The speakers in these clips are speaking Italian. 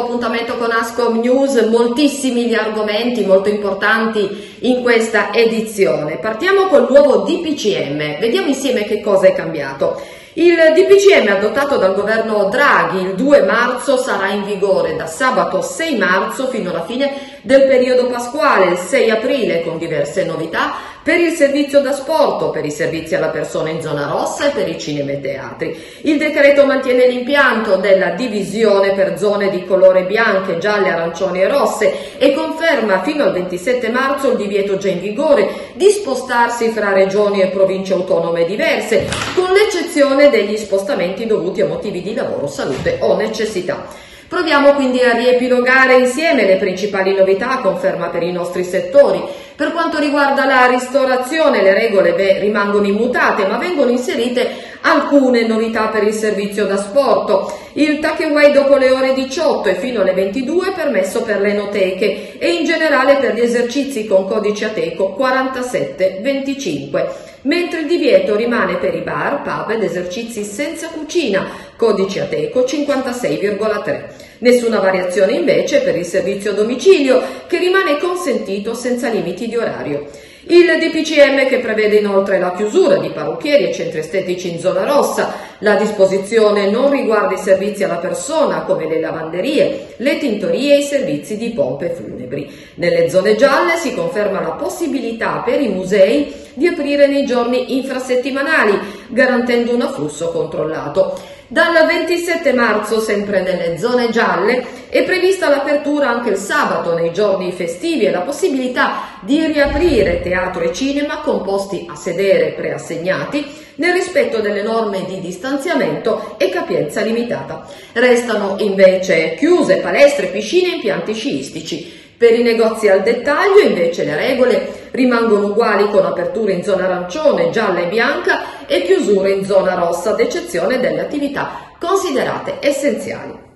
appuntamento con Ascom News, moltissimi gli argomenti molto importanti in questa edizione. Partiamo col nuovo DPCM, vediamo insieme che cosa è cambiato. Il DPCM adottato dal governo Draghi il 2 marzo sarà in vigore da sabato 6 marzo fino alla fine del periodo pasquale, il 6 aprile, con diverse novità per il servizio da sport, per i servizi alla persona in zona rossa e per i cinema e teatri. Il decreto mantiene l'impianto della divisione per zone di colore bianche, gialle, arancioni e rosse e conferma fino al 27 marzo il divieto già in vigore di spostarsi fra regioni e province autonome diverse, con l'eccezione degli spostamenti dovuti a motivi di lavoro, salute o necessità. Proviamo quindi a riepilogare insieme le principali novità conferma per i nostri settori. Per quanto riguarda la ristorazione, le regole beh, rimangono immutate, ma vengono inserite alcune novità per il servizio da sport. Il takeaway dopo le ore 18 e fino alle 22 è permesso per le enoteche e in generale per gli esercizi con codice ateco 4725 mentre il divieto rimane per i bar, pub ed esercizi senza cucina, codice Ateco 56,3. Nessuna variazione invece per il servizio a domicilio, che rimane consentito senza limiti di orario. Il DPCM che prevede inoltre la chiusura di parrucchieri e centri estetici in zona rossa. La disposizione non riguarda i servizi alla persona come le lavanderie, le tintorie e i servizi di pompe funebri. Nelle zone gialle si conferma la possibilità per i musei di aprire nei giorni infrasettimanali, garantendo un afflusso controllato. Dal 27 marzo, sempre nelle zone gialle, è prevista l'apertura anche il sabato nei giorni festivi e la possibilità di riaprire teatro e cinema con posti a sedere preassegnati nel rispetto delle norme di distanziamento e capienza limitata. Restano invece chiuse palestre, piscine e impianti sciistici. Per i negozi al dettaglio invece le regole rimangono uguali con aperture in zona arancione, gialla e bianca e chiusure in zona rossa, ad eccezione delle attività considerate essenziali.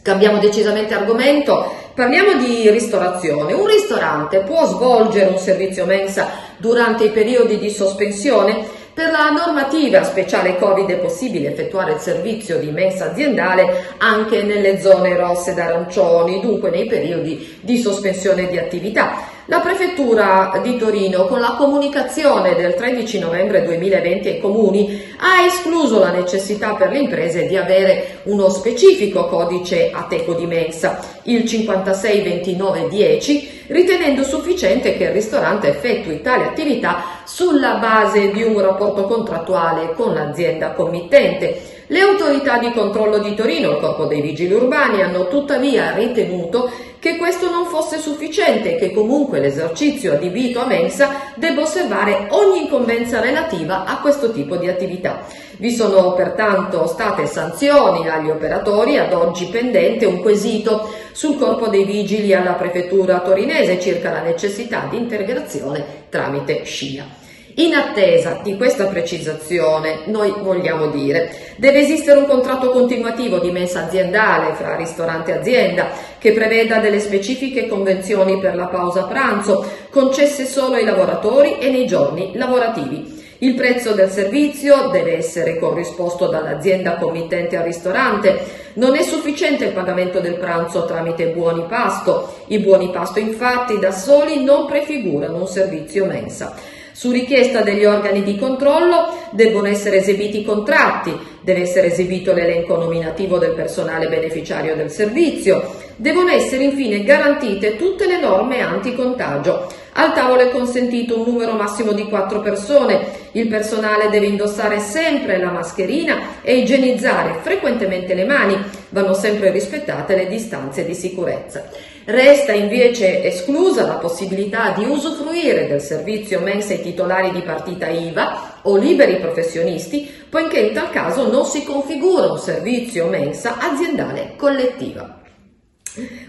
Cambiamo decisamente argomento, parliamo di ristorazione. Un ristorante può svolgere un servizio mensa durante i periodi di sospensione? Per la normativa speciale Covid è possibile effettuare il servizio di mensa aziendale anche nelle zone rosse ed arancioni, dunque nei periodi di sospensione di attività. La Prefettura di Torino, con la comunicazione del 13 novembre 2020 ai comuni, ha escluso la necessità per le imprese di avere uno specifico codice ateco di mensa, il 562910, ritenendo sufficiente che il ristorante effettui tale attività sulla base di un rapporto contrattuale con l'azienda committente. Le autorità di controllo di Torino, il corpo dei vigili urbani, hanno tuttavia ritenuto che questo non fosse sufficiente e che comunque l'esercizio adibito a mensa debba osservare ogni incombenza relativa a questo tipo di attività. Vi sono pertanto state sanzioni agli operatori, ad oggi pendente un quesito sul corpo dei vigili alla prefettura torinese circa la necessità di integrazione tramite SCIA. In attesa di questa precisazione, noi vogliamo dire, deve esistere un contratto continuativo di mensa aziendale fra ristorante e azienda che preveda delle specifiche convenzioni per la pausa pranzo, concesse solo ai lavoratori e nei giorni lavorativi. Il prezzo del servizio deve essere corrisposto dall'azienda committente al ristorante. Non è sufficiente il pagamento del pranzo tramite buoni pasto. I buoni pasto infatti da soli non prefigurano un servizio mensa. Su richiesta degli organi di controllo debbono essere esibiti i contratti, deve essere esibito l'elenco nominativo del personale beneficiario del servizio, devono essere infine garantite tutte le norme anticontagio. Al tavolo è consentito un numero massimo di quattro persone, il personale deve indossare sempre la mascherina e igienizzare frequentemente le mani, vanno sempre rispettate le distanze di sicurezza. Resta invece esclusa la possibilità di usufruire del servizio mensa ai titolari di partita IVA o liberi professionisti, poiché in tal caso non si configura un servizio mensa aziendale collettiva.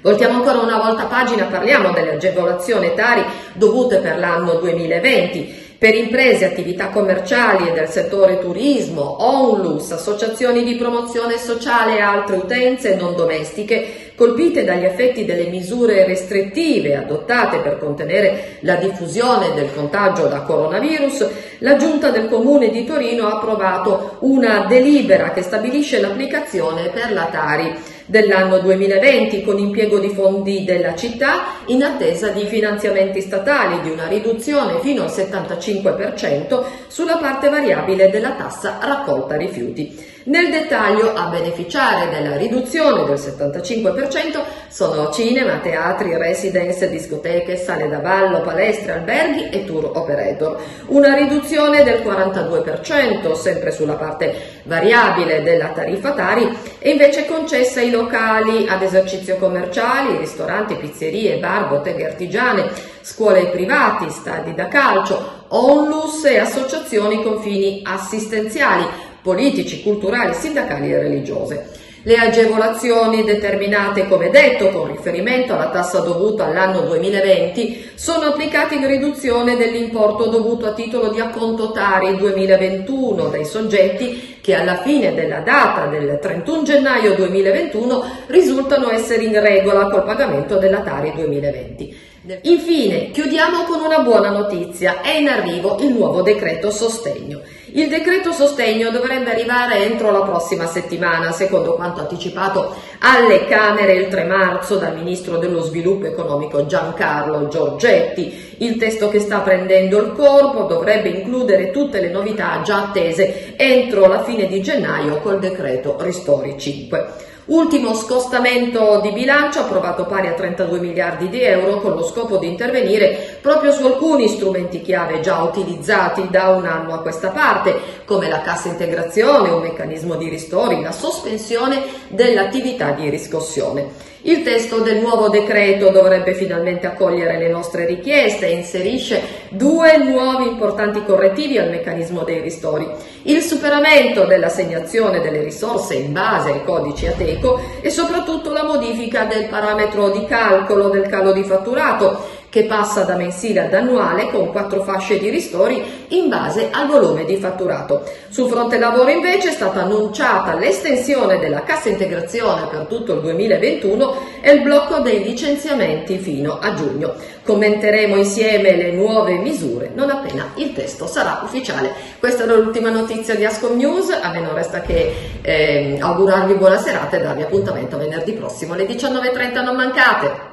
Voltiamo ancora una volta pagina, parliamo delle agevolazioni etari dovute per l'anno 2020 per imprese, attività commerciali e del settore turismo, onlus, associazioni di promozione sociale e altre utenze non domestiche colpite dagli effetti delle misure restrittive adottate per contenere la diffusione del contagio da coronavirus, la Giunta del Comune di Torino ha approvato una delibera che stabilisce l'applicazione per la Tari dell'anno 2020 con impiego di fondi della città in attesa di finanziamenti statali di una riduzione fino al 75% sulla parte variabile della tassa raccolta rifiuti. Nel dettaglio a beneficiare della riduzione del 75% sono cinema, teatri, residence, discoteche, sale da ballo, palestre, alberghi e tour operator. Una riduzione del 42% sempre sulla parte variabile della tariffa Tari è invece concessa ai locali ad esercizio commerciali, ristoranti, pizzerie, bar, botteghe artigiane, scuole privati, stadi da calcio, onlus e associazioni con fini assistenziali politici, culturali, sindacali e religiose. Le agevolazioni determinate, come detto, con riferimento alla tassa dovuta all'anno 2020 sono applicate in riduzione dell'importo dovuto a titolo di acconto Tari 2021 dai soggetti che alla fine della data del 31 gennaio 2021 risultano essere in regola col pagamento della Tari 2020. Infine, chiudiamo con una buona notizia. È in arrivo il nuovo decreto sostegno. Il decreto sostegno dovrebbe arrivare entro la prossima settimana, secondo quanto anticipato alle Camere il 3 marzo dal Ministro dello Sviluppo Economico Giancarlo Giorgetti. Il testo che sta prendendo il corpo dovrebbe includere tutte le novità già attese entro la fine di gennaio col decreto Ristori 5. Ultimo scostamento di bilancio approvato pari a 32 miliardi di euro con lo scopo di intervenire proprio su alcuni strumenti chiave già utilizzati da un anno a questa parte, come la cassa integrazione, un meccanismo di ristori, la sospensione dell'attività di riscossione. Il testo del nuovo decreto dovrebbe finalmente accogliere le nostre richieste e inserisce due nuovi importanti correttivi al meccanismo dei ristori. Il superamento dell'assegnazione delle risorse in base ai codici ATECO e soprattutto la modifica del parametro di calcolo del calo di fatturato che passa da mensile ad annuale con quattro fasce di ristori in base al volume di fatturato. Sul fronte lavoro invece è stata annunciata l'estensione della cassa integrazione per tutto il 2021 e il blocco dei licenziamenti fino a giugno. Commenteremo insieme le nuove misure non appena il testo sarà ufficiale. Questa era l'ultima notizia di Ascom News, a me non resta che eh, augurarvi buona serata e darvi appuntamento venerdì prossimo alle 19.30, non mancate!